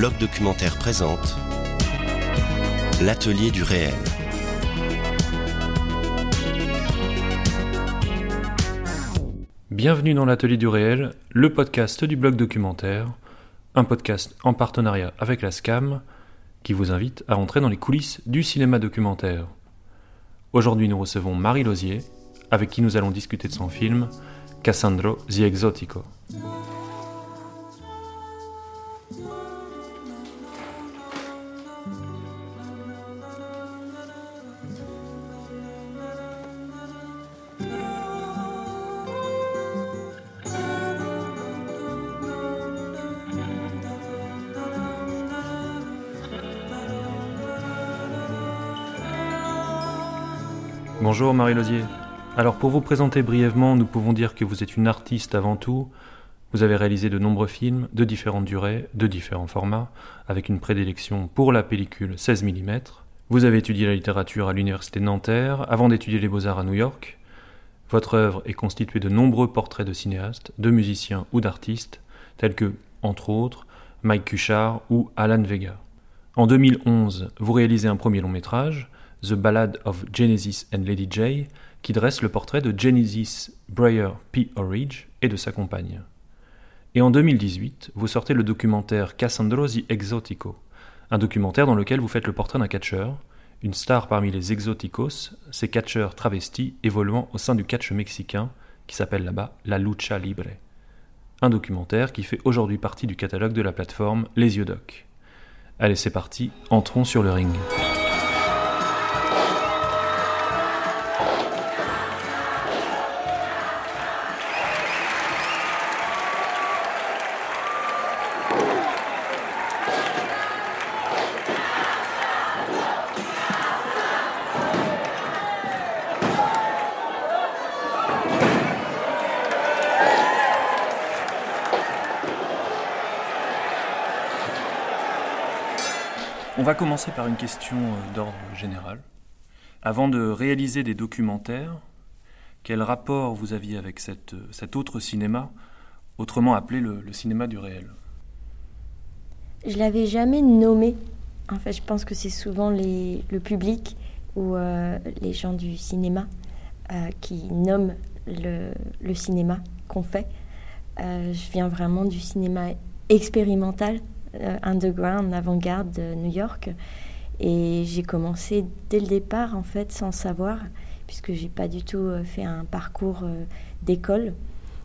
bloc documentaire présente L'atelier du réel. Bienvenue dans l'atelier du réel, le podcast du blog documentaire, un podcast en partenariat avec la SCAM qui vous invite à rentrer dans les coulisses du cinéma documentaire. Aujourd'hui, nous recevons Marie Lozier, avec qui nous allons discuter de son film Cassandro the Exotico. Bonjour Marie Lozier. Alors pour vous présenter brièvement, nous pouvons dire que vous êtes une artiste avant tout. Vous avez réalisé de nombreux films de différentes durées, de différents formats, avec une prédilection pour la pellicule 16 mm. Vous avez étudié la littérature à l'université Nanterre avant d'étudier les beaux-arts à New York. Votre œuvre est constituée de nombreux portraits de cinéastes, de musiciens ou d'artistes, tels que, entre autres, Mike Cuchard ou Alan Vega. En 2011, vous réalisez un premier long métrage, The Ballad of Genesis and Lady J, qui dresse le portrait de Genesis Breyer P. Orridge et de sa compagne. Et en 2018, vous sortez le documentaire Cassandro the Exotico, un documentaire dans lequel vous faites le portrait d'un catcheur, une star parmi les exoticos, ces catcheurs travestis évoluant au sein du catch mexicain qui s'appelle là-bas la lucha libre. Un documentaire qui fait aujourd'hui partie du catalogue de la plateforme Les Yeux Doc. Allez, c'est parti, entrons sur le ring. Commencer par une question euh, d'ordre général. Avant de réaliser des documentaires, quel rapport vous aviez avec euh, cet autre cinéma, autrement appelé le, cinéma du réel? Je l'avais jamais nommé. En fait, je pense que c'est souvent le public ou euh, les gens du cinéma qui nomment le, cinéma qu'on fait. Je viens vraiment du cinéma expérimental, underground, avant-garde de New York. Et j'ai commencé dès le départ, en fait, sans savoir, puisque j'ai pas du tout euh, fait un parcours euh, d'école,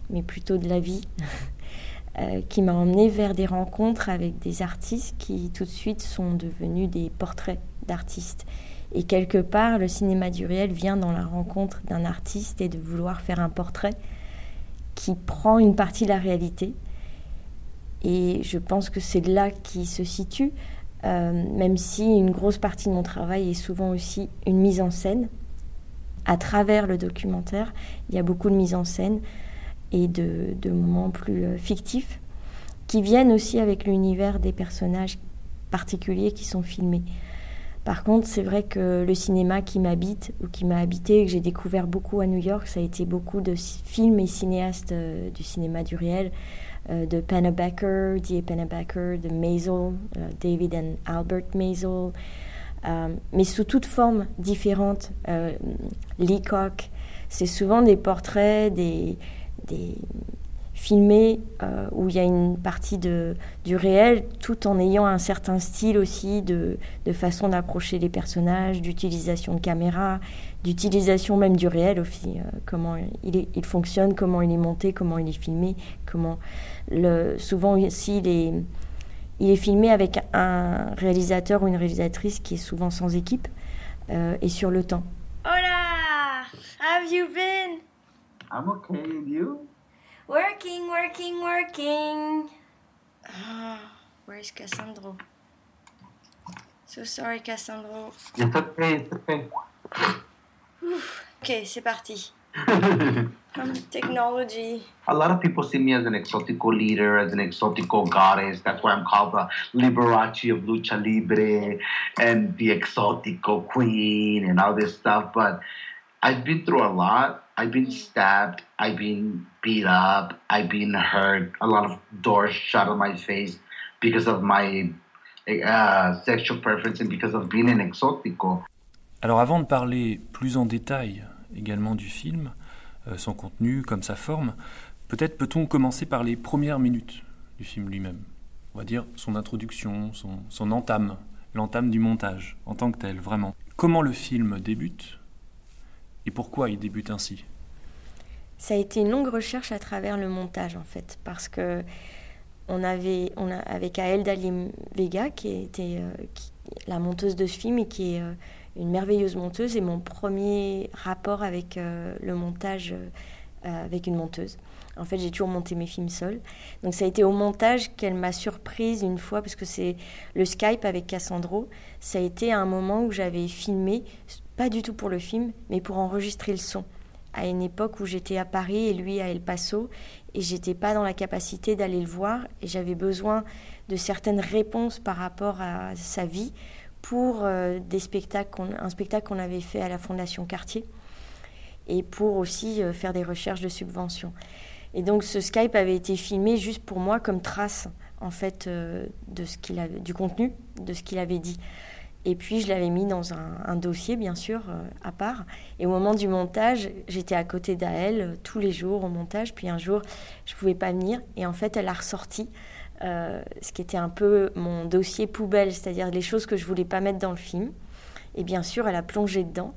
mais plutôt de la vie, euh, qui m'a emmené vers des rencontres avec des artistes qui tout de suite sont devenus des portraits d'artistes. Et quelque part, le cinéma du réel vient dans la rencontre d'un artiste et de vouloir faire un portrait qui prend une partie de la réalité. Et je pense que c'est là qui se situe, euh, même si une grosse partie de mon travail est souvent aussi une mise en scène. À travers le documentaire, il y a beaucoup de mise en scène et de, moments plus euh, fictifs qui viennent aussi avec l'univers des personnages particuliers qui sont filmés. Par contre, c'est vrai que le cinéma qui m'habite ou qui m'a habité que j'ai découvert beaucoup à New York, ça a été beaucoup de films et cinéastes euh, du cinéma du réel, de Pennebaker, D.A. Pennebaker, de Maisel, euh, David and Albert Maisel, euh, mais sous toutes formes différentes. Euh, Leacock, c'est souvent des portraits, des filmés euh, où il y a une partie de, du réel, tout en ayant un certain style aussi de, de façon d'approcher les personnages, d'utilisation de caméra, d'utilisation même du réel aussi, euh, comment il, est- il fonctionne, comment il est monté, comment il est filmé, comment le, souvent aussi il est, il est filmé avec un réalisateur ou une réalisatrice qui est souvent sans équipe euh, et sur le temps. Hola! Have you been? I'm okay, and you? Working, working, working. Ah, where's Cassandro? So sorry, Cassandro. It's okay, it's okay. Ok, c'est parti. Um, technology. A lot of people see me as an exotico leader, as an exotico goddess. That's why I'm called the Liberace of Lucha Libre and the exotico queen and all this stuff. But I've been through a lot. I've been stabbed. I've been beat up. I've been hurt. A lot of doors shut on my face because of my uh, sexual preference and because of being an exotico. Alors avant de parler plus en détail également du film, euh, son contenu comme sa forme, peut-être peut-on commencer par les premières minutes du film lui-même. On va dire son introduction, son entame, l'entame du montage en tant que tel, vraiment. Comment le film débute et pourquoi il débute ainsi? Ça a été une longue recherche à travers le montage en fait, parce que on avait, on a, avec Ael Dalim Vega, qui était euh, la monteuse de ce film et qui est euh, une merveilleuse monteuse, et mon premier rapport avec euh, le montage avec une monteuse. En fait, j'ai toujours monté mes films seule. Donc, ça a été au montage qu'elle m'a surprise une fois, parce que c'est le Skype avec Cassandro. Ça a été un moment où j'avais filmé, pas du tout pour le film, mais pour enregistrer le son à une époque où j'étais à Paris et lui à El Paso et j'étais pas dans la capacité d'aller le voir et j'avais besoin de certaines réponses par rapport à sa vie pour euh, des spectacles un spectacle qu'on avait fait à la Fondation Cartier et pour aussi euh, faire des recherches de subventions. Et donc ce Skype avait été filmé juste pour moi comme trace en fait euh, de ce qu'il avait, du contenu de ce qu'il avait dit. Et puis je l'avais mis dans un, dossier, bien sûr, euh, à part. Et au moment du montage, j'étais à côté d'elle euh, tous les jours au montage. Puis un jour, je ne pouvais pas venir. Et en fait, elle a ressorti euh, ce qui était un peu mon dossier poubelle, c'est-à-dire les choses que je voulais pas mettre dans le film. Et bien sûr, elle a plongé dedans.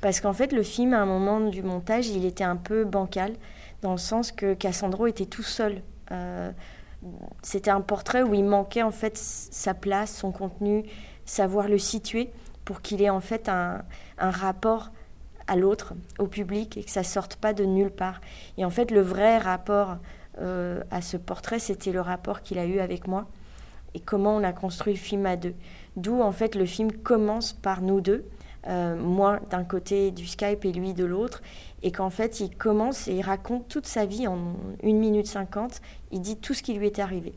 Parce qu'en fait, le film, à un moment du montage, il était un peu bancal, dans le sens que Cassandro était tout seul. C'était un portrait où il manquait en fait sa place, son contenu savoir le situer pour qu'il ait en fait un, rapport à l'autre, au public, et que ça sorte pas de nulle part. Et en fait, le vrai rapport euh, à ce portrait, c'était le rapport qu'il a eu avec moi et comment on a construit le film à deux. D'où en fait le film commence par nous deux, euh, moi d'un côté du Skype et lui de l'autre, et qu'en fait il commence et il raconte toute sa vie en 1 minute 50, il dit tout ce qui lui est arrivé.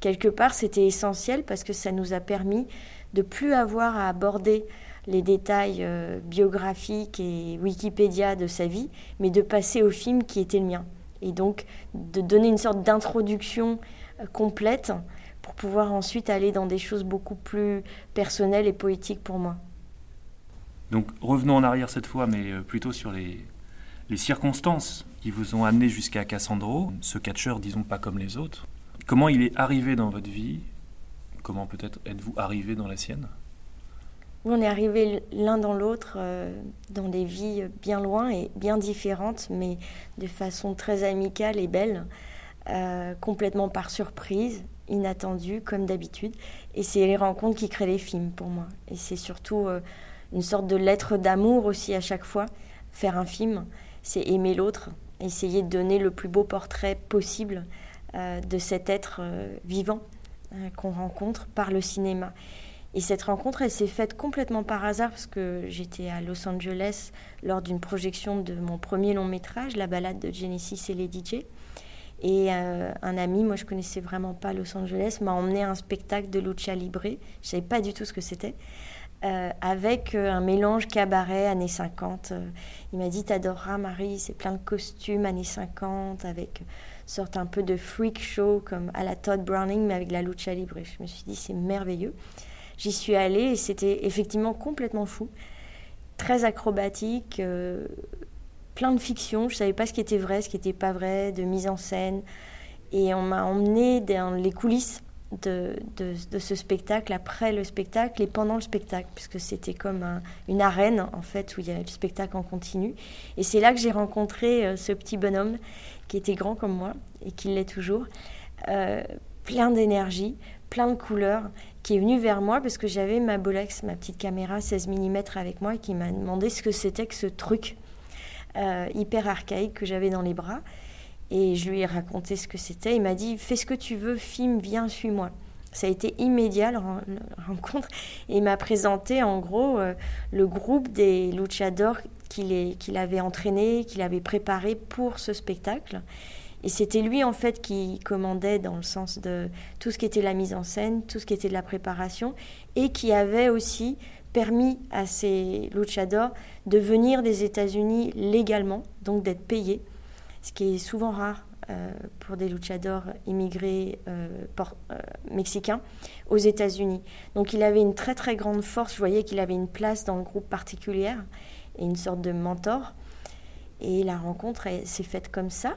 Quelque part c'était essentiel parce que ça nous a permis de plus avoir à aborder les détails euh, biographiques et Wikipédia de sa vie, mais de passer au film qui était le mien. Et donc de donner une sorte d'introduction euh, complète pour pouvoir ensuite aller dans des choses beaucoup plus personnelles et poétiques pour moi. Donc revenons en arrière cette fois, mais euh, plutôt sur les, les circonstances qui vous ont amené jusqu'à Cassandro, ce catcheur, disons pas comme les autres. Comment il est arrivé dans votre vie Comment peut-être êtes-vous arrivé dans la sienne? On est arrivé l'un dans l'autre euh, dans des vies bien loin et bien différentes, mais de façon très amicale et belle, euh, complètement par surprise, inattendue comme d'habitude. Et c'est les rencontres qui créent les films pour moi. Et c'est surtout euh, une sorte de lettre d'amour aussi à chaque fois. Faire un film, c'est aimer l'autre, essayer de donner le plus beau portrait possible de cet être vivant. Euh, qu'on rencontre par le cinéma. Et cette rencontre, elle s'est faite complètement par hasard parce que j'étais à Los Angeles lors d'une projection de mon premier long métrage, La balade de Genesis et les DJ. Et euh, un ami, moi je connaissais vraiment pas Los Angeles, m'a emmené à un spectacle de lucha libre. Je savais pas du tout ce que c'était. Euh, avec un mélange cabaret années 50. il m'a dit T'adoreras, Marie, c'est plein de costumes années 50 avec sorte un peu de freak show comme à la Todd Browning, mais avec la lucha libre. je me suis dit, c'est merveilleux. J'y suis allée et c'était effectivement complètement fou, très acrobatique, euh, plein de fiction. Je savais pas ce qui était vrai, ce qui n'était pas vrai, de mise en scène. Et on m'a emmené dans les coulisses de, de, ce spectacle, après le spectacle et pendant le spectacle, puisque c'était comme une arène, en fait, où il y a le spectacle en continu. Et c'est là que j'ai rencontré euh, ce petit bonhomme qui était grand comme moi et qui l'est toujours, euh, plein d'énergie, plein de couleurs, qui est venu vers moi parce que j'avais ma Bolex, ma petite caméra 16 mm avec moi, et qui m'a demandé ce que c'était que ce truc euh, hyper archaïque que j'avais dans les bras. Et je lui ai raconté ce que c'était. Il m'a dit Fais ce que tu veux, filme, viens, suis-moi. Ça a été immédiat, la rencontre. Et il m'a présenté, en gros, euh, le groupe des luchadors qu'il avait entraîné, qu'il avait préparé pour ce spectacle. Et c'était lui, en fait, qui commandait dans le sens de tout ce qui était la mise en scène, tout ce qui était de la préparation, et qui avait aussi permis à ces luchadors de venir des États-Unis légalement, donc d'être payés ce qui est souvent rare pour des luchadors immigrés mexicains aux États-Unis. Donc il avait une très très grande force, je voyais qu'il avait une place dans le groupe particulière une sorte de mentor. Et la rencontre s'est faite comme ça.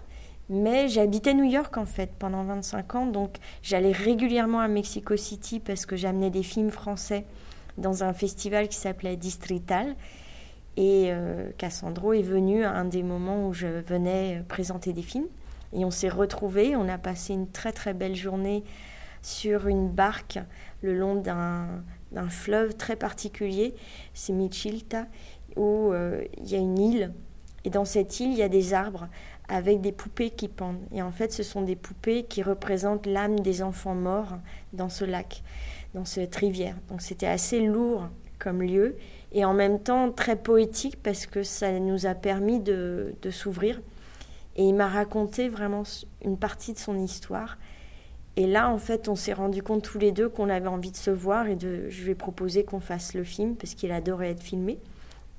Mais j'habitais New York en fait pendant 25 ans, donc j'allais régulièrement à Mexico City parce que j'amenais des films français dans un festival qui s'appelait Distrital. Et euh, Cassandro est venu à un des moments où je venais présenter des films. Et on s'est retrouvés, on a passé une très très belle journée sur une barque le long d'un fleuve très particulier, c'est Michilta, où euh, il y a une île. Et dans cette île, il y a des arbres avec des poupées qui pendent. Et en fait, ce sont des poupées qui représentent l'âme des enfants morts dans ce lac, dans cette rivière. Donc c'était assez lourd comme lieu et en même temps très poétique parce que ça nous a permis de, s'ouvrir. Et il m'a raconté vraiment une partie de son histoire. Et là, en fait, on s'est rendu compte tous les deux qu'on avait envie de se voir et de, je lui ai proposé qu'on fasse le film parce qu'il adorait être filmé,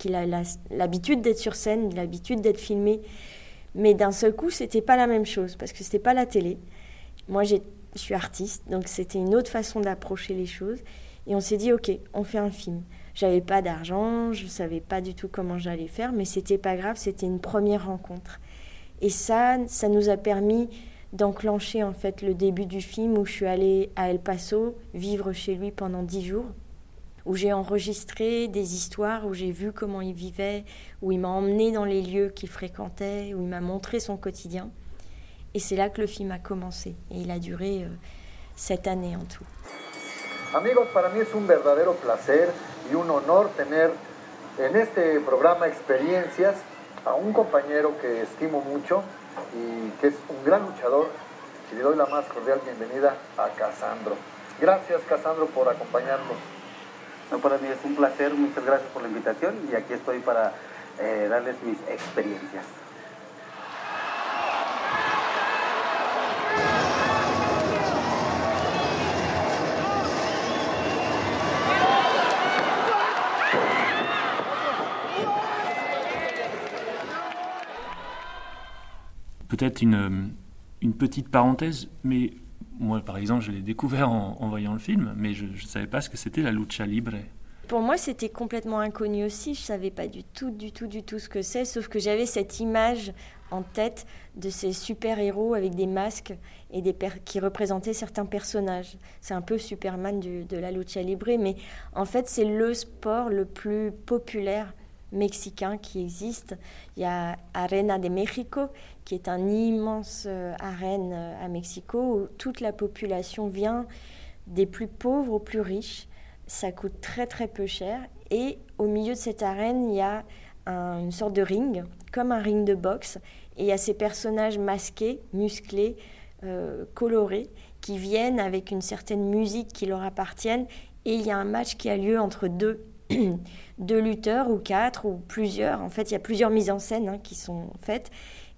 qu'il a l'habitude d'être sur scène, l'habitude d'être filmé. Mais d'un seul coup, c'était pas la même chose parce que c'était pas la télé. Moi, je suis artiste, donc c'était une autre façon d'approcher les choses. Et on s'est dit, ok, on fait un film. J'avais pas d'argent, je savais pas du tout comment j'allais faire, mais c'était pas grave, c'était une première rencontre. Et ça, ça nous a permis d'enclencher en fait le début du film où je suis allée à El Paso vivre chez lui pendant dix jours où j'ai enregistré des histoires, où j'ai vu comment il vivait, où il m'a emmené dans les lieux qu'il fréquentait, où il m'a montré son quotidien. Et c'est là que le film a commencé. Et il a duré euh, sept années en tout. Amigos, para mí es un verdadero placer y un honor tener en este programa experiencias a un compañero que estimo mucho y que es un gran luchador. Y le doy la más cordial bienvenida a Casandro. Gracias, Casandro, por acompañarnos para mí es un placer, muchas gracias por la invitación y aquí estoy para eh, darles mis experiencias. Peut-être une petite parenthèse, mais moi, par exemple, je l'ai découvert en, voyant le film, mais je ne savais pas ce que c'était la lucha libre. Pour moi, c'était complètement inconnu aussi. Je ne savais pas du tout, du tout, du tout ce que c'est, sauf que j'avais cette image en tête de ces super-héros avec des masques et qui représentaient certains personnages. C'est un peu Superman de la lucha libre, mais en fait, c'est le sport le plus populaire mexicain qui existe. Il y a Arena de México, qui est un immense euh, arène euh, à Mexico où toute la population vient des plus pauvres aux plus riches. Ça coûte très très peu cher. Et au milieu de cette arène, il y a une sorte de ring, comme un ring de boxe. Et il y a ces personnages masqués, musclés, euh, colorés, qui viennent avec une certaine musique qui leur appartienne. Et il y a un match qui a lieu entre deux deux lutteurs ou quatre ou plusieurs. En fait, il y a plusieurs mises en scène hein, qui sont faites.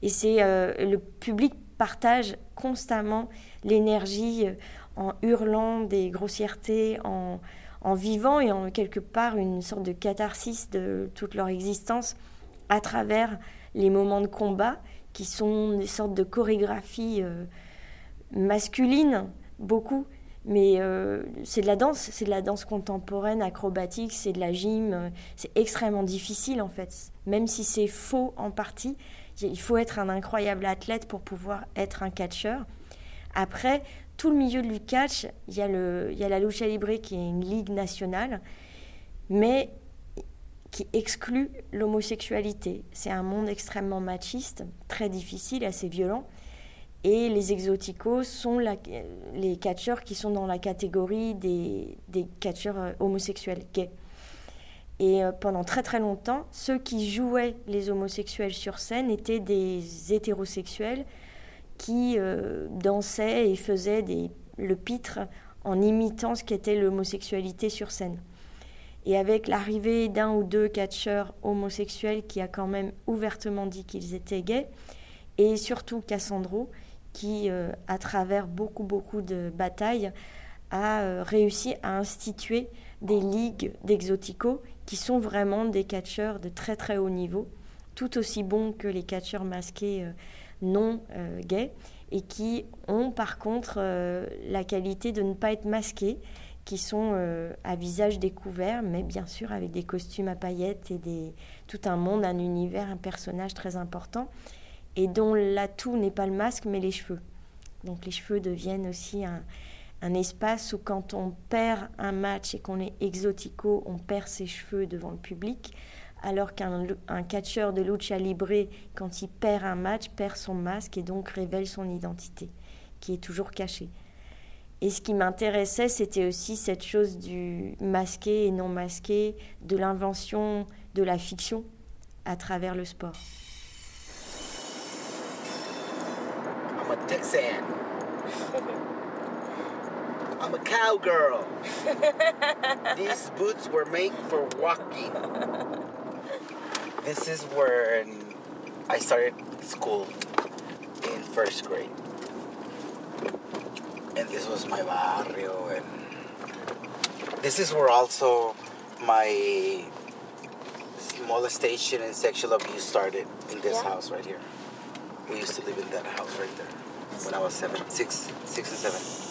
Et c'est euh, le public partage constamment l'énergie euh, en hurlant des grossièretés, en, en, vivant et en quelque part une sorte de catharsis de toute leur existence à travers les moments de combat qui sont des sortes de chorégraphies euh, masculines, beaucoup, mais euh, c'est de la danse, c'est de la danse contemporaine, acrobatique, c'est de la gym. Euh, c'est extrêmement difficile en fait. Même si c'est faux en partie, il faut être un incroyable athlète pour pouvoir être un catcheur. Après, tout le milieu du catch, il y a, le, il y a la Lucha Libre qui est une ligue nationale, mais qui exclut l'homosexualité. C'est un monde extrêmement machiste, très difficile, assez violent. Et les exoticos sont les catcheurs qui sont dans la catégorie des, catcheurs euh, homosexuels gays. Et euh, pendant très très longtemps, ceux qui jouaient les homosexuels sur scène étaient des hétérosexuels qui euh, dansaient et faisaient des, le pitre en imitant ce qu'était l'homosexualité sur scène. Et avec l'arrivée d'un ou deux catcheurs homosexuels qui a quand même ouvertement dit qu'ils étaient gays, et surtout Cassandro, qui, euh, à travers beaucoup, beaucoup de batailles, a euh, réussi à instituer des ligues d'exoticos qui sont vraiment des catcheurs de très très haut niveau, tout aussi bons que les catcheurs masqués non gays et qui ont par contre la qualité de ne pas être masqués, qui sont à visage découvert, mais bien sûr avec des costumes à paillettes et des, tout un monde, un univers, un personnage très important, et dont l'atout n'est pas le masque, mais les cheveux. Donc les cheveux deviennent aussi un, espace où quand on perd un match et qu'on est exotico, on perd ses cheveux devant le public, alors qu'un catcheur de lucha libre, quand il perd un match, perd son masque et donc révèle son identité, qui est toujours cachée. Et ce qui m'intéressait, c'était aussi cette chose du masqué et non masqué, de l'invention de la fiction à travers le sport. I'm a cowgirl. These boots were made for walking. This is where I started school in first grade. And this was my barrio. And this is where also my molestation and sexual abuse started in this yeah. house right here. We used to live in that house right there when I was seven, six, six and seven.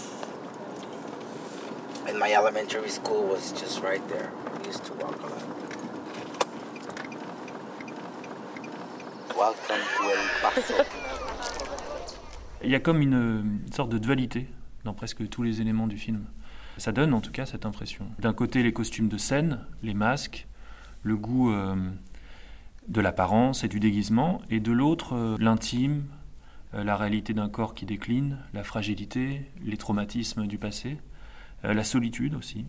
and my elementary school was just right there. We used to walk a lot. Welcome to El Paso. Il y a comme une, sorte de dualité dans presque tous les éléments du film. Ça donne en tout cas cette impression. D'un côté les costumes de scène, les masques, le goût euh, de l'apparence et du déguisement, et de l'autre euh, l'intime, la réalité d'un corps qui décline, la fragilité, les traumatismes du passé. Euh, la solitude aussi.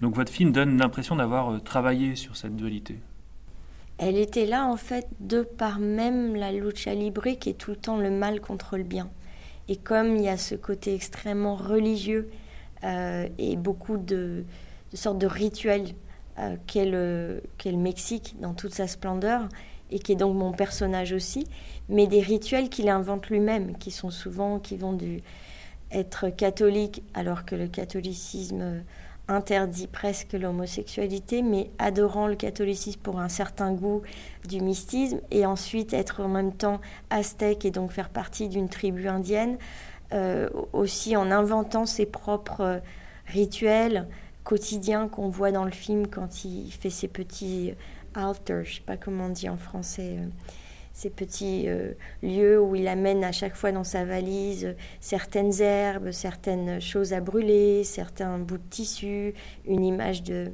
Donc votre film donne l'impression d'avoir euh, travaillé sur cette dualité. Elle était là en fait de par même la lucha libre qui est tout le temps le mal contre le bien. Et comme il y a ce côté extrêmement religieux euh, et beaucoup de, sortes de rituels qu'est le, le, Mexique dans toute sa splendeur, et qui est donc mon personnage aussi, mais des rituels qu'il invente lui-même, qui sont souvent, qui vont du, être catholique alors que le catholicisme interdit presque l'homosexualité, mais adorant le catholicisme pour un certain goût du mystisme, et ensuite être en même temps aztèque et donc faire partie d'une tribu indienne, euh, aussi en inventant ses propres rituels quotidiens qu'on voit dans le film quand il fait ses petits altars, je sais pas comment on dit en français. Euh, ces petits euh, lieux où il amène à chaque fois dans sa valise certaines herbes, certaines choses à brûler, certains bouts de tissu, une image de,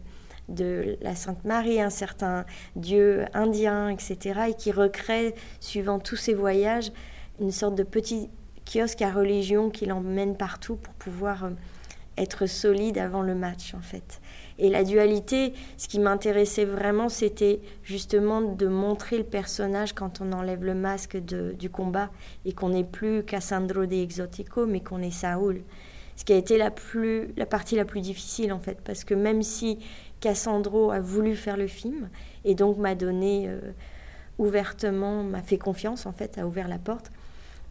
de la Sainte Marie, un certain dieu indien, etc. Et qui recrée, suivant tous ses voyages, une sorte de petit kiosque à religion qui l'emmène partout pour pouvoir euh, être solide avant le match, en fait. Et la dualité, ce qui m'intéressait vraiment, c'était justement de montrer le personnage quand on enlève le masque du combat et qu'on n'est plus Cassandro de Exotico, mais qu'on est Saoul. Ce qui a été la, plus, la partie la plus difficile en fait, parce que même si Cassandro a voulu faire le film et donc m'a donné euh, ouvertement, m'a fait confiance en fait, a ouvert la porte,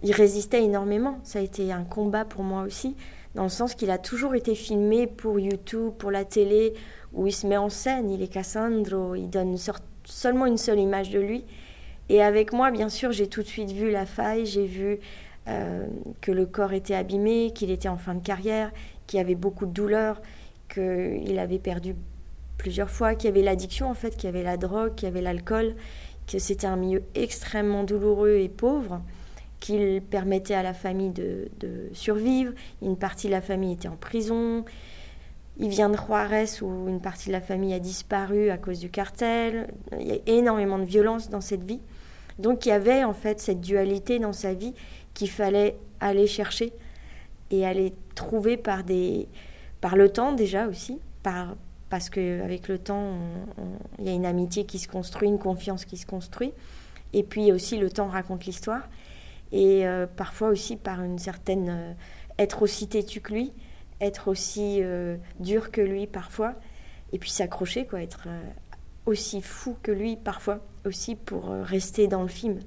il résistait énormément. Ça a été un combat pour moi aussi dans le sens qu'il a toujours été filmé pour YouTube, pour la télé, où il se met en scène, il est Cassandro, il donne seulement une seule image de lui. Et avec moi, bien sûr, j'ai tout de suite vu la faille, j'ai vu euh, que le corps était abîmé, qu'il était en fin de carrière, qu'il avait beaucoup de douleurs, qu'il avait perdu plusieurs fois, qu'il y avait l'addiction en fait, qu'il y avait la drogue, qu'il y avait l'alcool, que c'était un milieu extrêmement douloureux et pauvre qu'il permettait à la famille de, survivre. Une partie de la famille était en prison. Il vient de Juarez où une partie de la famille a disparu à cause du cartel. Il y a énormément de violence dans cette vie. Donc il y avait en fait cette dualité dans sa vie qu'il fallait aller chercher et aller trouver par, des, par le temps déjà aussi, par, parce qu'avec le temps, il y a une amitié qui se construit, une confiance qui se construit. Et puis aussi le temps raconte l'histoire et euh, parfois aussi par une certaine euh, être aussi têtu que lui, être aussi euh, dur que lui parfois, et puis s'accrocher quoi, être aussi fou que lui parfois aussi pour rester dans le film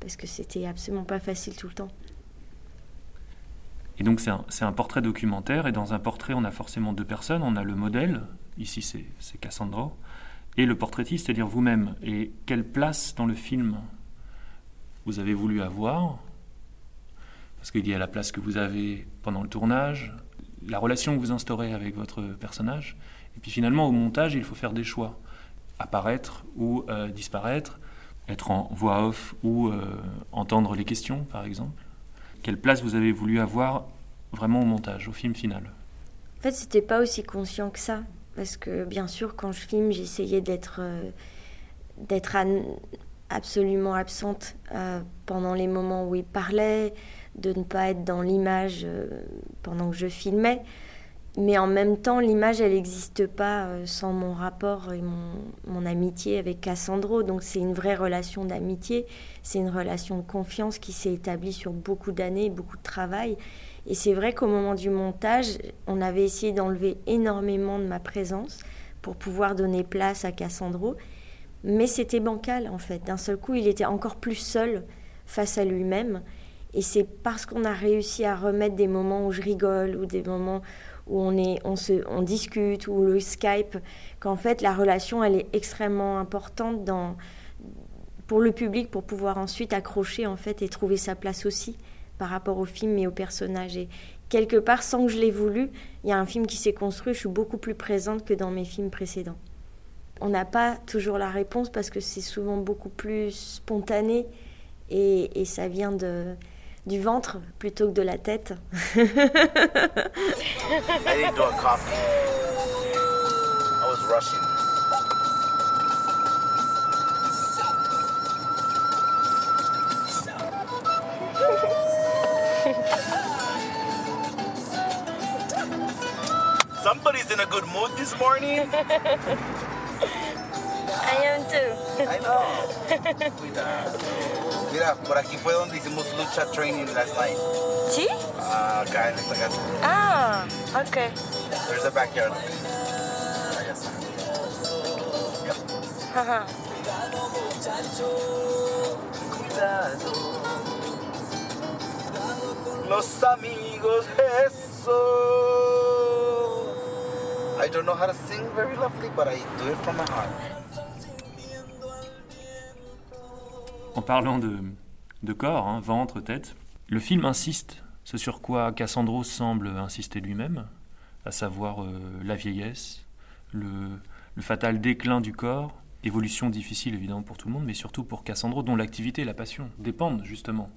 parce que c'était absolument pas facile tout le temps. Et donc c'est un, un, portrait documentaire et dans un portrait on a forcément deux personnes, on a le modèle, ici c'est Cassandra, et le portraitiste, c'est-à-dire vous-même. Et quelle place dans le film vous avez voulu avoir parce qu'il y a la place que vous avez pendant le tournage, la relation que vous instaurez avec votre personnage, et puis finalement au montage, il faut faire des choix, apparaître ou euh, disparaître, être en voix off ou euh, entendre les questions, par exemple. Quelle place vous avez voulu avoir vraiment au montage, au film final? En fait, c'était pas aussi conscient que ça, parce que bien sûr, quand je filme, j'essayais d'être euh, d'être absolument absente pendant les moments où il parlait, de ne pas être dans l'image euh, pendant que je filmais. Mais en même temps, l'image, elle n'existe pas euh, sans mon rapport et mon, mon amitié avec Cassandro. Donc c'est une vraie relation d'amitié, c'est une relation de confiance qui s'est établie sur beaucoup d'années, beaucoup de travail. Et c'est vrai qu'au moment du montage, on avait essayé d'enlever énormément de ma présence pour pouvoir donner place à Cassandro. Mais c'était bancal en fait. D'un seul coup, il était encore plus seul face à lui-même. Et c'est parce qu'on a réussi à remettre des moments où je rigole ou des moments où on, est, on, se, on discute ou le Skype qu'en fait la relation elle est extrêmement importante pour le public pour pouvoir ensuite accrocher en fait et trouver sa place aussi par rapport au film et au personnage. Et quelque part, sans que je l'ai voulu, il y a un film qui s'est construit, je suis beaucoup plus présente que dans mes films précédents. On n'a pas toujours la réponse parce que c'est souvent beaucoup plus spontané et, ça vient de, du ventre plutôt que de la tête. Somebody's in a good mood this morning. I am too. I know. Mira, por aquí fue donde hicimos lucha training last night. ¿Sí? Ah, acá en esta casa. Ah, ok. There's a backyard. Ajá. Los amigos, eso. I don't know how to sing very lovely, but I do it from my heart. En parlant de, corps, hein, ventre, tête, le film insiste, ce sur quoi Cassandro semble insister lui-même, à savoir euh, la vieillesse, le, fatal déclin du corps, évolution difficile évidemment pour tout le monde, mais surtout pour Cassandro, dont l'activité et la passion dépendent justement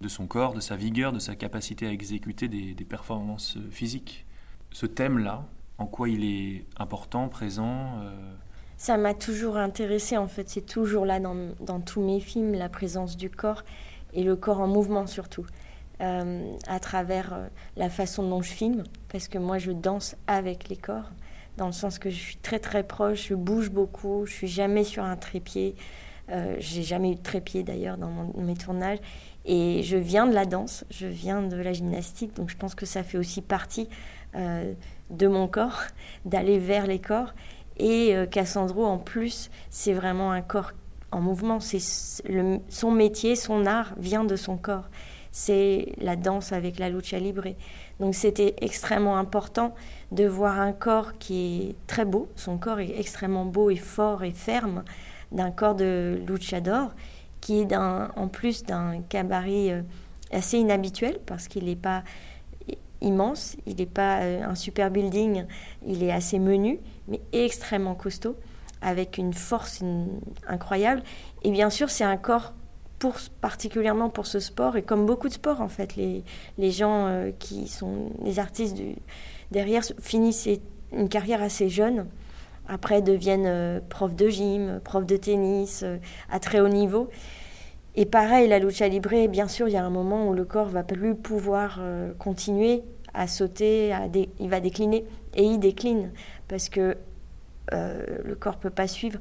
de son corps, de sa vigueur, de sa capacité à exécuter des, performances physiques. Ce thème-là, en quoi il est important, présent euh, ça m'a toujours intéressé en fait. C'est toujours là dans, dans, tous mes films, la présence du corps et le corps en mouvement surtout. Euh, à travers euh, la façon dont je filme, parce que moi je danse avec les corps, dans le sens que je suis très très proche, je bouge beaucoup, je suis jamais sur un trépied, euh, j'ai jamais eu de trépied d'ailleurs dans mes tournages, et je viens de la danse, je viens de la gymnastique, donc je pense que ça fait aussi partie euh, de mon corps, d'aller vers les corps, et euh, Cassandro, en plus, c'est vraiment un corps en mouvement. C'est son métier, son art vient de son corps. C'est la danse avec la lucha libre. Donc c'était extrêmement important de voir un corps qui est très beau. Son corps est extrêmement beau et fort et ferme d'un corps de luchador qui est en plus d'un cabaret euh, assez inhabituel parce qu'il n'est pas immense, il n'est pas euh, un super building, il est assez menu, mais extrêmement costaud, avec une force incroyable. Et bien sûr, c'est un corps pour, particulièrement pour ce sport, et comme beaucoup de sports en fait, les, les gens euh, qui sont les artistes derrière finissent une carrière assez jeune, après deviennent euh, de gym, profs de tennis, à très haut niveau. Et pareil, la lucha libre, bien sûr, il y a un moment où le corps va plus pouvoir euh, continuer à sauter, il va décliner, et il décline, parce que euh, le corps peut pas suivre.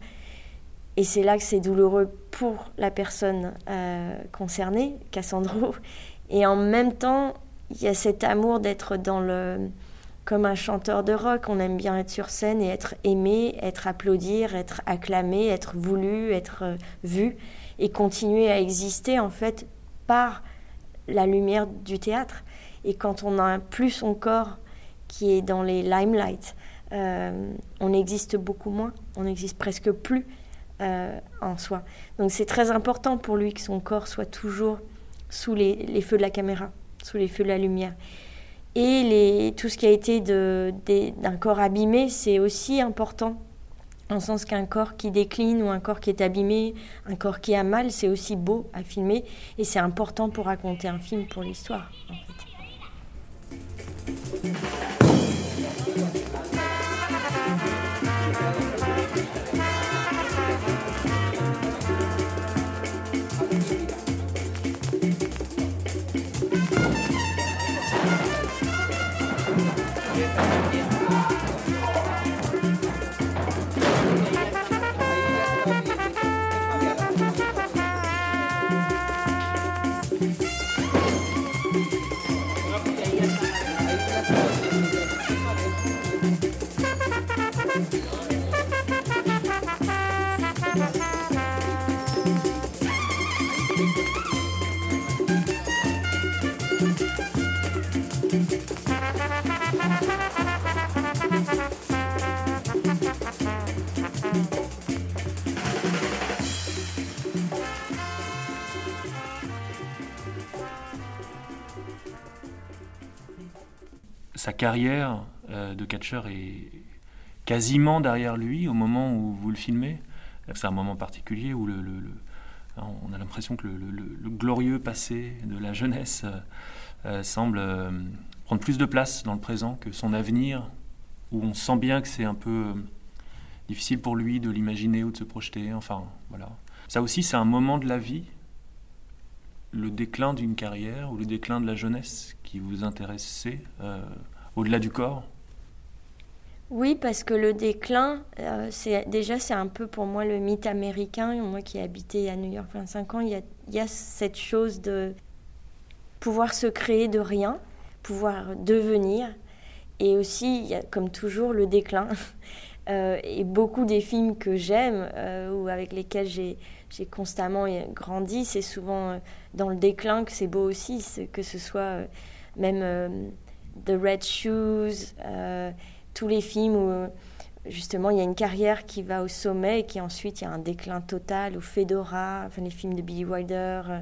Et c'est là que c'est douloureux pour la personne euh, concernée, Cassandro. Et en même temps, il y a cet amour d'être dans le... Comme un chanteur de rock, on aime bien être sur scène et être aimé, être applaudir, être acclamé, être voulu, être vu et continuer à exister en fait par la lumière du théâtre. Et quand on n'a plus son corps qui est dans les limelight, euh, on existe beaucoup moins, on n'existe presque plus euh, en soi. Donc c'est très important pour lui que son corps soit toujours sous les, feux de la caméra. sous les feux de la lumière. Et les, tout ce qui a été d'un corps abîmé, c'est aussi important. En sens qu'un corps qui décline ou un corps qui est abîmé, un corps qui a mal, c'est aussi beau à filmer. Et c'est important pour raconter un film, pour l'histoire. Carrière euh, de catcheur est quasiment derrière lui au moment où vous le filmez. C'est un moment particulier où on a l'impression que le, glorieux passé de la jeunesse euh, euh, semble prendre plus de place dans le présent que son avenir, où on sent bien que c'est un peu difficile pour lui de l'imaginer ou de se projeter. Enfin, voilà. Ça aussi, c'est un moment de la vie, le déclin d'une carrière ou le déclin de la jeunesse qui vous intéressait au-delà du corps oui, parce que le déclin, euh, déjà c'est un peu pour moi le mythe américain. Moi qui ai habité à New York 25 ans, il y a, il y a cette chose de pouvoir se créer de rien, pouvoir devenir, et aussi, il y a, comme toujours, le déclin. Euh, et beaucoup des films que j'aime euh, ou avec lesquels j'ai constamment grandi, c'est souvent dans le déclin que c'est beau aussi, que ce soit même The Red Shoes, euh, tous les films où justement il y a une carrière qui va au sommet et qui ensuite il y a un déclin total, ou Fedora, enfin les films de Billy Wilder. Euh,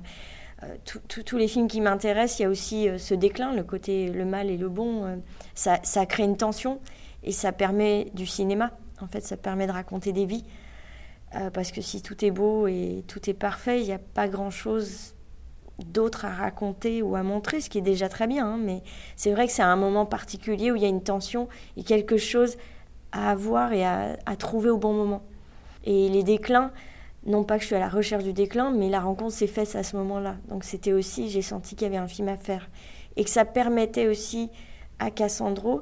euh, tous les films qui m'intéressent, il y a aussi ce déclin, le côté le mal et le bon. ça, ça crée une tension et ça permet du cinéma. En fait, ça permet de raconter des vies. parce que si tout est beau et tout est parfait, il n'y a pas grand-chose d'autres à raconter ou à montrer, ce qui est déjà très bien. Hein, mais c'est vrai que c'est un moment particulier où il y a une tension et quelque chose à avoir et à, trouver au bon moment. Et les déclins, non pas que je suis à la recherche du déclin, mais la rencontre s'est faite à ce moment-là. Donc c'était aussi, j'ai senti qu'il y avait un film à faire. Et que ça permettait aussi à Cassandro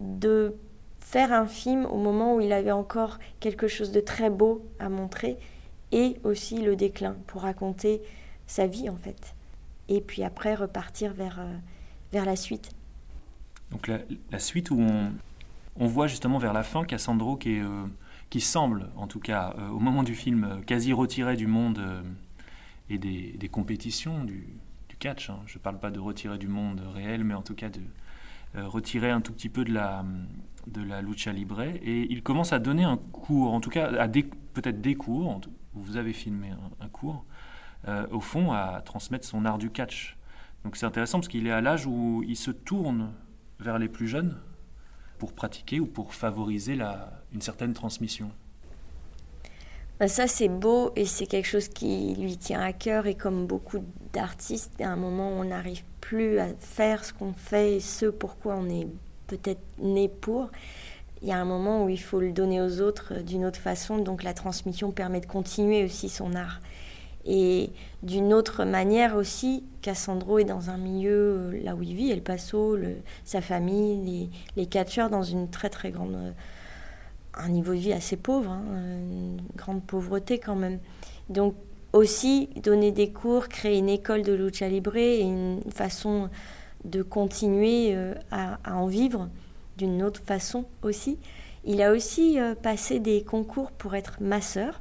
de faire un film au moment où il avait encore quelque chose de très beau à montrer et aussi le déclin pour raconter sa vie en fait et puis après repartir vers, euh, vers la suite. Donc la, suite où on, voit justement vers la fin Cassandro qui, euh, qui semble, en tout cas euh, au moment du film, quasi retiré du monde et des, des, compétitions, du, du catch. Hein. Je ne parle pas de retirer du monde réel, mais en tout cas de retirer un tout petit peu de la, de la lucha libre. Et il commence à donner un cours, en tout cas à peut-être des cours, vous avez filmé un cours, euh, au fond, à transmettre son art du catch. Donc c'est intéressant parce qu'il est à l'âge où il se tourne vers les plus jeunes pour pratiquer ou pour favoriser une certaine transmission. Bah, ça c'est beau et c'est quelque chose qui lui tient à cœur et comme beaucoup d'artistes, à un moment on n'arrive plus à faire ce qu'on fait et ce pourquoi on est peut-être né pour. Il y a un moment où il faut le donner aux autres d'une autre façon, donc la transmission permet de continuer aussi son art. Et d'une autre manière aussi, Cassandro est dans un milieu, euh, là où il vit, El Paso, sa famille, les, les catcheurs, dans une très très grande. Euh, un niveau de vie assez pauvre, hein, une grande pauvreté quand même. Donc aussi donner des cours, créer une école de lucha libre et une façon de continuer euh, à, en vivre d'une autre façon aussi. Il a aussi passé des concours pour être masseur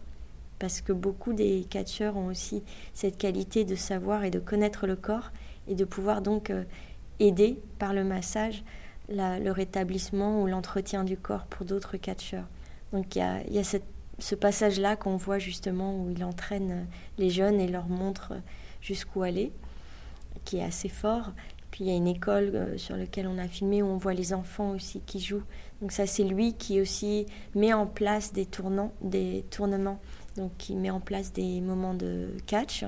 parce que beaucoup des catcheurs ont aussi cette qualité de savoir et de connaître le corps et de pouvoir donc euh, aider par le massage le rétablissement ou l'entretien du corps pour d'autres catcheurs. Donc il y a, ce passage-là qu'on voit justement où il entraîne les jeunes et leur montre jusqu'où aller, qui est assez fort. Puis il y a une école euh, sur laquelle on a filmé où on voit les enfants aussi qui jouent. Donc ça c'est lui qui aussi met en place des tournants, des tournements. Donc qui met en place des moments de catch.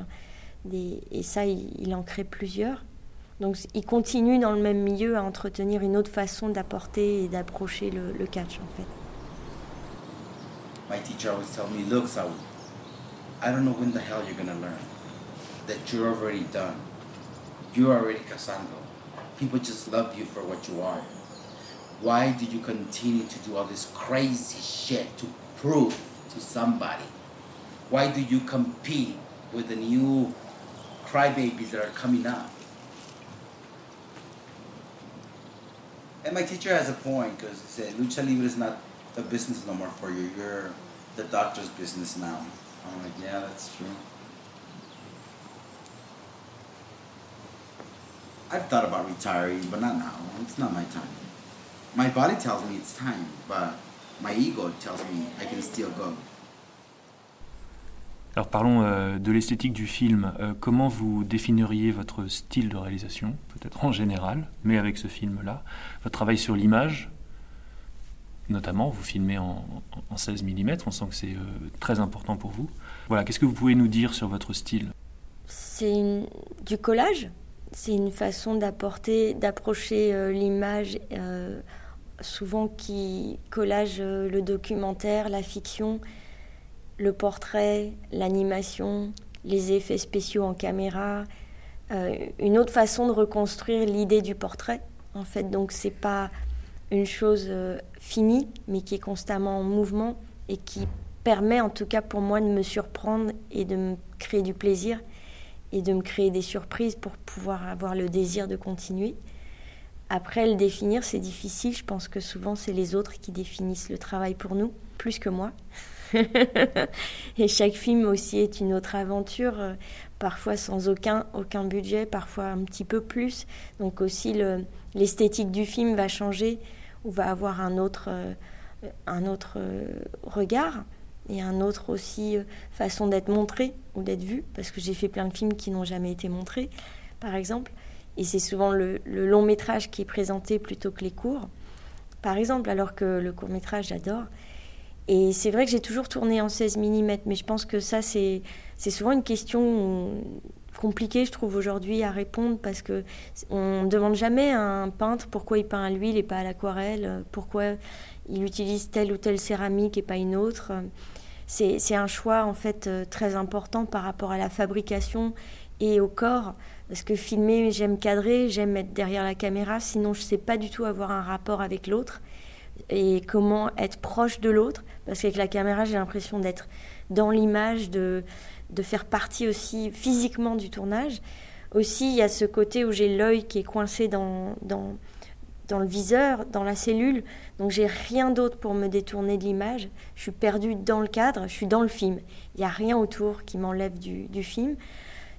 et ça il, en crée plusieurs. Donc il continue dans le même milieu à entretenir une autre façon d'apporter et d'approcher le, le catch en fait. My teacher always tell me, look, Saul, I don't know when the hell you're gonna learn that you're already done. You're already Cassandra. People just love you for what you are. Why do you continue to do all this crazy shit to prove to somebody? Why do you compete with the new crybabies that are coming up? And my teacher has a point because he said, Lucha Libre is not a business no more for you. You're the doctor's business now. I'm like, yeah, that's true. I've thought about retiring, but not now. It's not my time. My body tells me it's time, but my ego tells me I can still go. Alors parlons euh, de l'esthétique du film. Euh, comment vous définiriez votre style de réalisation, peut-être en général, mais avec ce film-là? Votre travail sur l'image, notamment, vous filmez en, 16 mm, on sent que c'est euh, très important pour vous. Voilà, qu'est-ce que vous pouvez nous dire sur votre style? C'est du collage c'est une façon d'apporter, d'approcher l'image, souvent qui collage le documentaire, la fiction, le portrait, l'animation, les effets spéciaux en caméra, une autre façon de reconstruire l'idée du portrait. En fait, donc c'est pas une chose finie, mais qui est constamment en mouvement et qui permet, en tout cas pour moi, de me surprendre et de me créer du plaisir et de me créer des surprises pour pouvoir avoir le désir de continuer. Après, le définir, c'est difficile. Je pense que souvent, c'est les autres qui définissent le travail pour nous, plus que moi. Et chaque film aussi est une autre aventure, euh, parfois sans aucun, aucun budget, parfois un petit peu plus. Donc aussi, l'esthétique du film va changer ou va avoir un autre, euh, un autre euh, regard et un autre aussi façon d'être montré ou d'être vu, parce que j'ai fait plein de films qui n'ont jamais été montrés, par exemple, et c'est souvent le, long métrage qui est présenté plutôt que les courts, par exemple, alors que le court métrage, j'adore. Et c'est vrai que j'ai toujours tourné en 16 mm, mais je pense que ça, c'est souvent une question compliquée, je trouve, aujourd'hui à répondre, parce que on ne demande jamais à un peintre pourquoi il peint à l'huile et pas à l'aquarelle, pourquoi il utilise telle ou telle céramique et pas une autre c'est un choix en fait euh, très important par rapport à la fabrication et au corps. Parce que filmer, j'aime cadrer, j'aime être derrière la caméra, sinon je ne sais pas du tout avoir un rapport avec l'autre et comment être proche de l'autre. Parce qu'avec la caméra, j'ai l'impression d'être dans l'image, de, de faire partie aussi physiquement du tournage. Aussi, il y a ce côté où j'ai l'œil qui est coincé dans, dans, dans le viseur, dans la cellule. Donc j'ai rien d'autre pour me détourner de l'image. Je suis perdue dans le cadre, je suis dans le film. Il n'y a rien autour qui m'enlève du, film.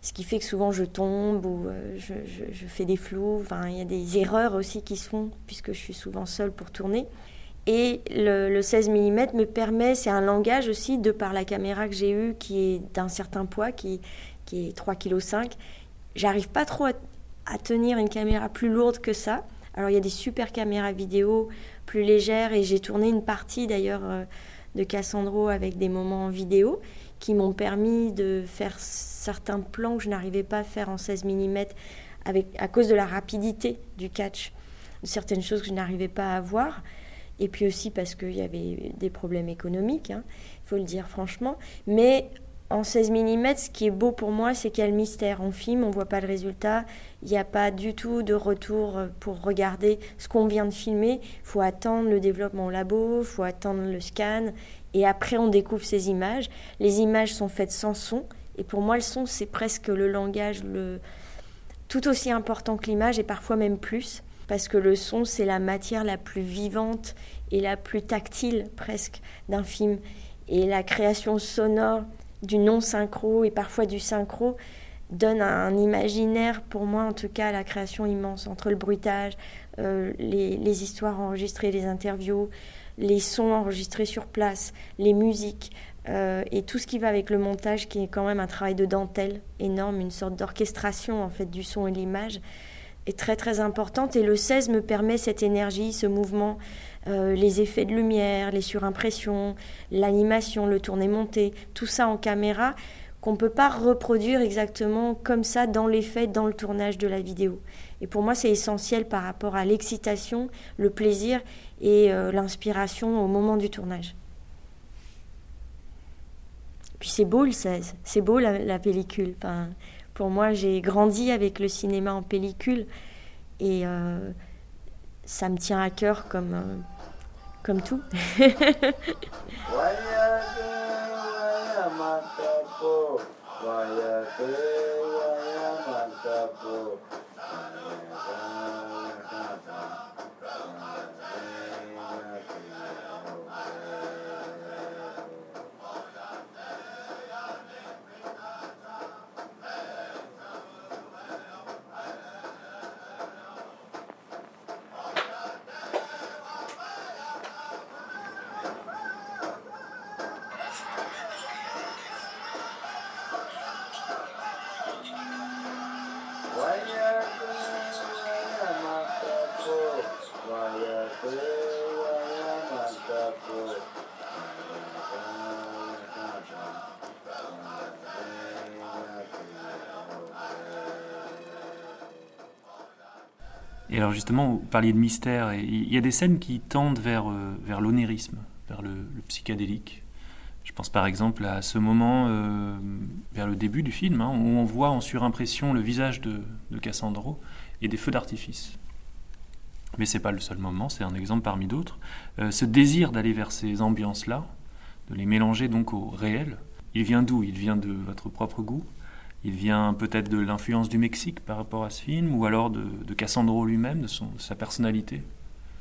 Ce qui fait que souvent je tombe ou euh, je, fais des flous. Enfin, il y a des erreurs aussi qui se font puisque je suis souvent seule pour tourner. Et le, 16 mm me permet, c'est un langage aussi de par la caméra que j'ai eue qui est d'un certain poids, qui, est 3,5 kg. J'arrive pas trop à tenir une caméra plus lourde que ça. Alors il y a des super caméras vidéo plus légères et j'ai tourné une partie d'ailleurs euh, de Cassandro avec des moments en vidéo qui m'ont permis de faire certains plans que je n'arrivais pas à faire en 16 mm à cause de la rapidité du catch, certaines choses que je n'arrivais pas à voir. Et puis aussi parce qu'il y avait des problèmes économiques, hein, il faut le dire franchement. Mais en 16 mm, ce qui est beau pour moi, c'est qu'il y a le mystère. On filme, on voit pas le résultat. Il n'y a pas du tout de retour pour regarder ce qu'on vient de filmer. Il faut attendre le développement au labo, il faut attendre le scan. Et après, on découvre ces images. Les images sont faites sans son. Et pour moi, le son, c'est presque le langage tout aussi important que l'image, et parfois même plus. Parce que le son, c'est la matière la plus vivante et la plus tactile presque d'un film. Et la création sonore du non-synchro et parfois du synchro donne un imaginaire, pour moi en tout cas, la création immense entre le bruitage, euh, les, histoires enregistrées, les interviews, les sons enregistrés sur place, les musiques euh, et tout ce qui va avec le montage qui est quand même un travail de dentelle énorme, une sorte d'orchestration en fait du son et de l'image. Très très importante et le 16 me permet cette énergie, ce mouvement, euh, les effets de lumière, les surimpressions, l'animation, le tourné-monté, tout ça en caméra qu'on ne peut pas reproduire exactement comme ça dans l'effet, dans le tournage de la vidéo. Et pour moi, c'est essentiel par rapport à l'excitation, le plaisir et euh, l'inspiration au moment du tournage. Puis c'est beau le 16, c'est beau la, pellicule. Pour moi, j'ai grandi avec le cinéma en pellicule et euh, ça me tient à cœur comme, euh, comme tout. alors justement, vous parliez de mystère, et il y a des scènes qui tendent vers, euh, vers l'onérisme, vers le, psychédélique. Je pense par exemple à ce moment, euh, vers le début du film, hein, où on voit en surimpression le visage de, de Cassandro et des feux d'artifice. Mais c'est pas le seul moment, c'est un exemple parmi d'autres. Euh, ce désir d'aller vers ces ambiances-là, de les mélanger donc au réel, il vient d'où? Il vient de votre propre goût? Il vient peut-être de l'influence du Mexique par rapport à ce film, ou alors de, Cassandro lui-même, de, sa personnalité?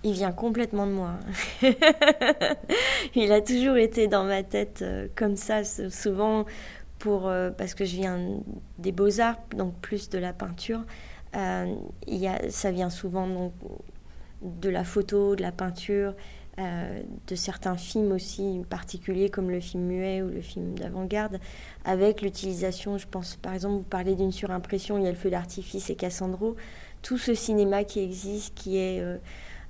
Il vient complètement de moi. il a toujours été dans ma tête euh, comme ça, souvent pour, euh, parce que je viens des beaux-arts, donc plus de la peinture. Euh, y ça vient souvent donc, de la photo, de la peinture, euh, de certains films aussi particuliers comme le film muet ou le film d'avant-garde, avec l'utilisation, je pense par exemple, vous parlez d'une surimpression, il y a le feu d'artifice et Cassandro, tout ce cinéma qui existe, qui est euh,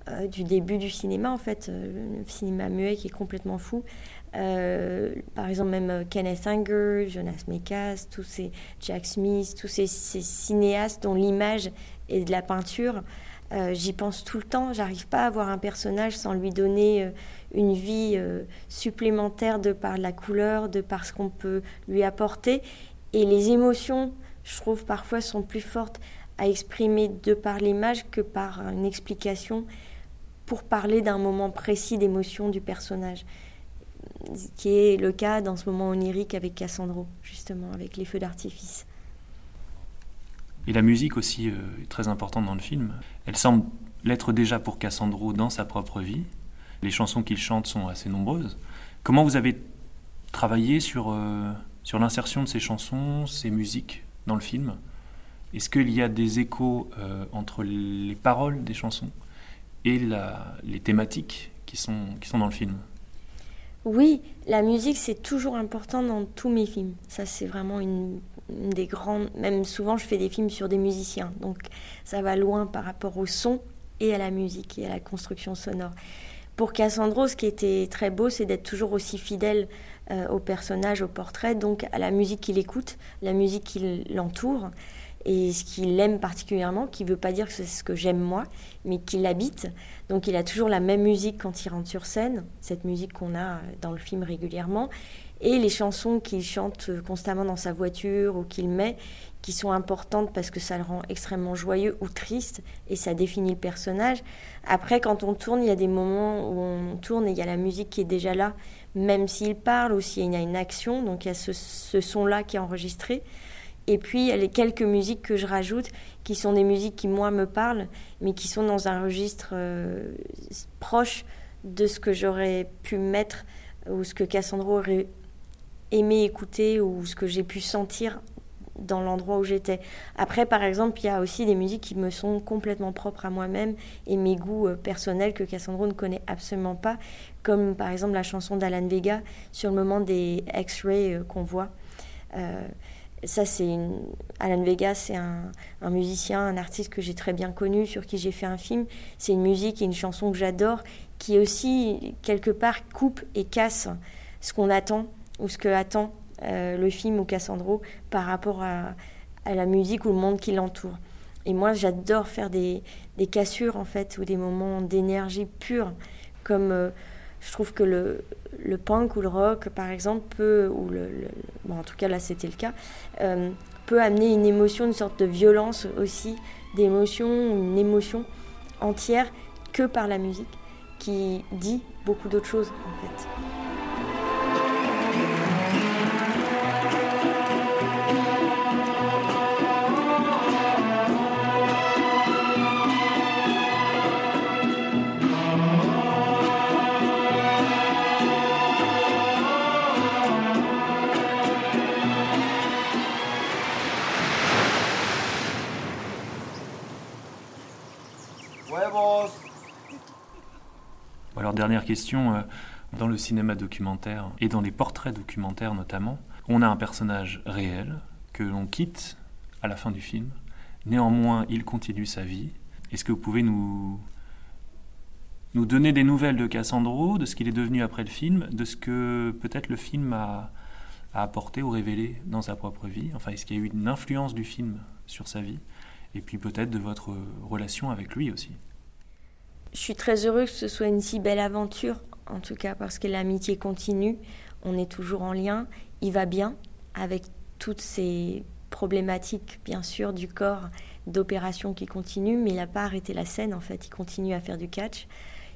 euh, du début du cinéma en fait, le cinéma muet qui est complètement fou. par exemple, même Kenneth Anger, Jonas Mekas, tous ces Jack Smith, tous ces cinéastes dont l'image est de la peinture. Euh, j'y pense tout le temps. J'arrive pas à voir un personnage sans lui donner euh, une vie euh, supplémentaire de par la couleur, de par ce qu'on peut lui apporter. Et les émotions, je trouve parfois, sont plus fortes à exprimer de par l'image que par une explication pour parler d'un moment précis d'émotion du personnage. Ce qui est le cas dans ce moment onirique avec Cassandro, justement, avec les feux d'artifice. Et la musique aussi est très importante dans le film. Elle semble l'être déjà pour Cassandro dans sa propre vie. Les chansons qu'il chante sont assez nombreuses. Comment vous avez travaillé sur, euh, sur l'insertion de ces chansons, ces musiques dans le film? Est-ce qu'il y a des échos euh, entre les paroles des chansons et les thématiques qui sont, qui sont dans le film? Oui, la musique c'est toujours important dans tous mes films. Ça c'est vraiment une des grandes. Même souvent, je fais des films sur des musiciens. Donc, ça va loin par rapport au son et à la musique et à la construction sonore. Pour Cassandro, ce qui était très beau, c'est d'être toujours aussi fidèle euh, au personnage, au portrait, donc à la musique qu'il écoute, la musique qui l'entoure et ce qu'il aime particulièrement, qui ne veut pas dire que c'est ce que j'aime moi, mais qu'il l'habite. Donc il a toujours la même musique quand il rentre sur scène, cette musique qu'on a dans le film régulièrement et les chansons qu'il chante constamment dans sa voiture ou qu'il met, qui sont importantes parce que ça le rend extrêmement joyeux ou triste et ça définit le personnage. Après, quand on tourne, il y a des moments où on tourne et il y a la musique qui est déjà là, même s'il parle ou s'il y a une action, donc il y a ce, son-là qui est enregistré. Et puis, il y a les quelques musiques que je rajoute, qui sont des musiques qui, moi, me parlent, mais qui sont dans un registre euh, proche de ce que j'aurais pu mettre ou ce que Cassandro aurait aimé écouter ou ce que j'ai pu sentir dans l'endroit où j'étais. Après, par exemple, il y a aussi des musiques qui me sont complètement propres à moi-même et mes goûts euh, personnels que Cassandro ne connaît absolument pas, comme par exemple la chanson d'Alan Vega sur le moment des X-rays euh, qu'on voit. Euh, Ça, c'est Alan Vega, c'est un, musicien, un artiste que j'ai très bien connu, sur qui j'ai fait un film. C'est une musique et une chanson que j'adore, qui aussi, quelque part, coupe et casse ce qu'on attend ou ce que attend euh, le film ou Cassandro par rapport à, la musique ou le monde qui l'entoure. Et moi, j'adore faire des, cassures, en fait, ou des moments d'énergie pure, comme euh, je trouve que le, le punk ou le rock, par exemple, peut, ou le, bon, en tout cas là c'était le cas, euh, peut amener une émotion, une sorte de violence aussi, d'émotion, une émotion entière que par la musique, qui dit beaucoup d'autres choses en fait. Dernière question, euh, dans le cinéma documentaire et dans les portraits documentaires notamment, on a un personnage réel que l'on quitte à la fin du film. Néanmoins, il continue sa vie. Est-ce que vous pouvez nous, nous donner des nouvelles de Cassandro, de ce qu'il est devenu après le film, de ce que peut-être le film a, a apporté ou révélé dans sa propre vie? Enfin, est-ce qu'il y a eu une influence du film sur sa vie? Et puis peut-être de votre relation avec lui aussi je suis très heureuse que ce soit une si belle aventure, en tout cas parce que l'amitié continue, on est toujours en lien, il va bien avec toutes ces problématiques, bien sûr, du corps, d'opération qui continuent, mais il n'a pas arrêté la scène, en fait, il continue à faire du catch,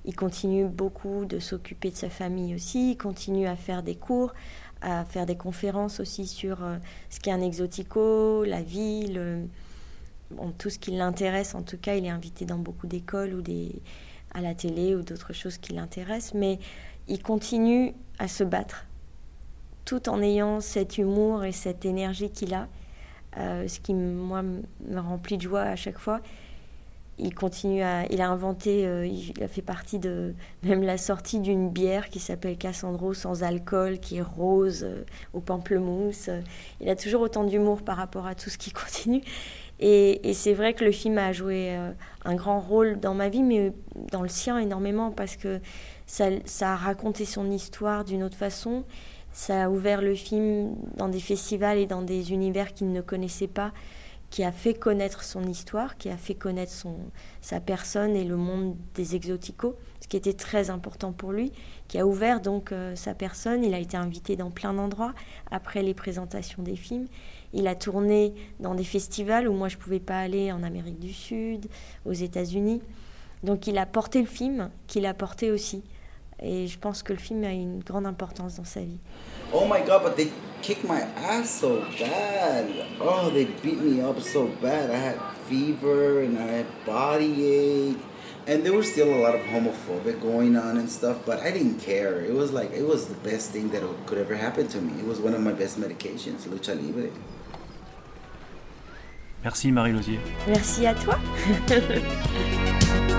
il continue beaucoup de s'occuper de sa famille aussi, il continue à faire des cours, à faire des conférences aussi sur euh, ce qu'est un exotico, la tout ce qui l'intéresse, en tout cas, il est invité dans beaucoup d'écoles ou des, à la télé ou d'autres choses qui l'intéressent, mais il continue à se battre tout en ayant cet humour et cette énergie qu'il a, euh, ce qui moi me remplit de joie à chaque fois. Il continue à, il a inventé, euh, il a fait partie de même la sortie d'une bière qui s'appelle Cassandro sans alcool, qui est rose euh, au pamplemousse. Il a toujours autant d'humour par rapport à tout ce qui continue. Et, c'est vrai que le film a joué euh, un grand rôle dans ma vie, mais dans le sien énormément, parce que ça, a raconté son histoire d'une autre façon. Ça a ouvert le film dans des festivals et dans des univers qu'il ne connaissait pas, qui a fait connaître son histoire, qui a fait connaître son, sa personne et le monde des exoticos, ce qui était très important pour lui, qui a ouvert donc euh, sa personne. Il a été invité dans plein d'endroits après les présentations des films. Il a tourné dans des festivals où moi je ne pouvais pas aller en Amérique du Sud, aux États-Unis. Donc il a porté le film, qu'il a porté aussi. Et je pense que le film a une grande importance dans sa vie. Oh my god, but they kicked my ass so bad. Oh, they beat me up so bad. I had fever and I had body ache. And there was still a lot of homophobic going on and stuff, but I didn't care. It was like, it was the best thing that could ever happen to me. It was one of my best medications, Lucha Libre. Merci Marie Lozier. Merci à toi.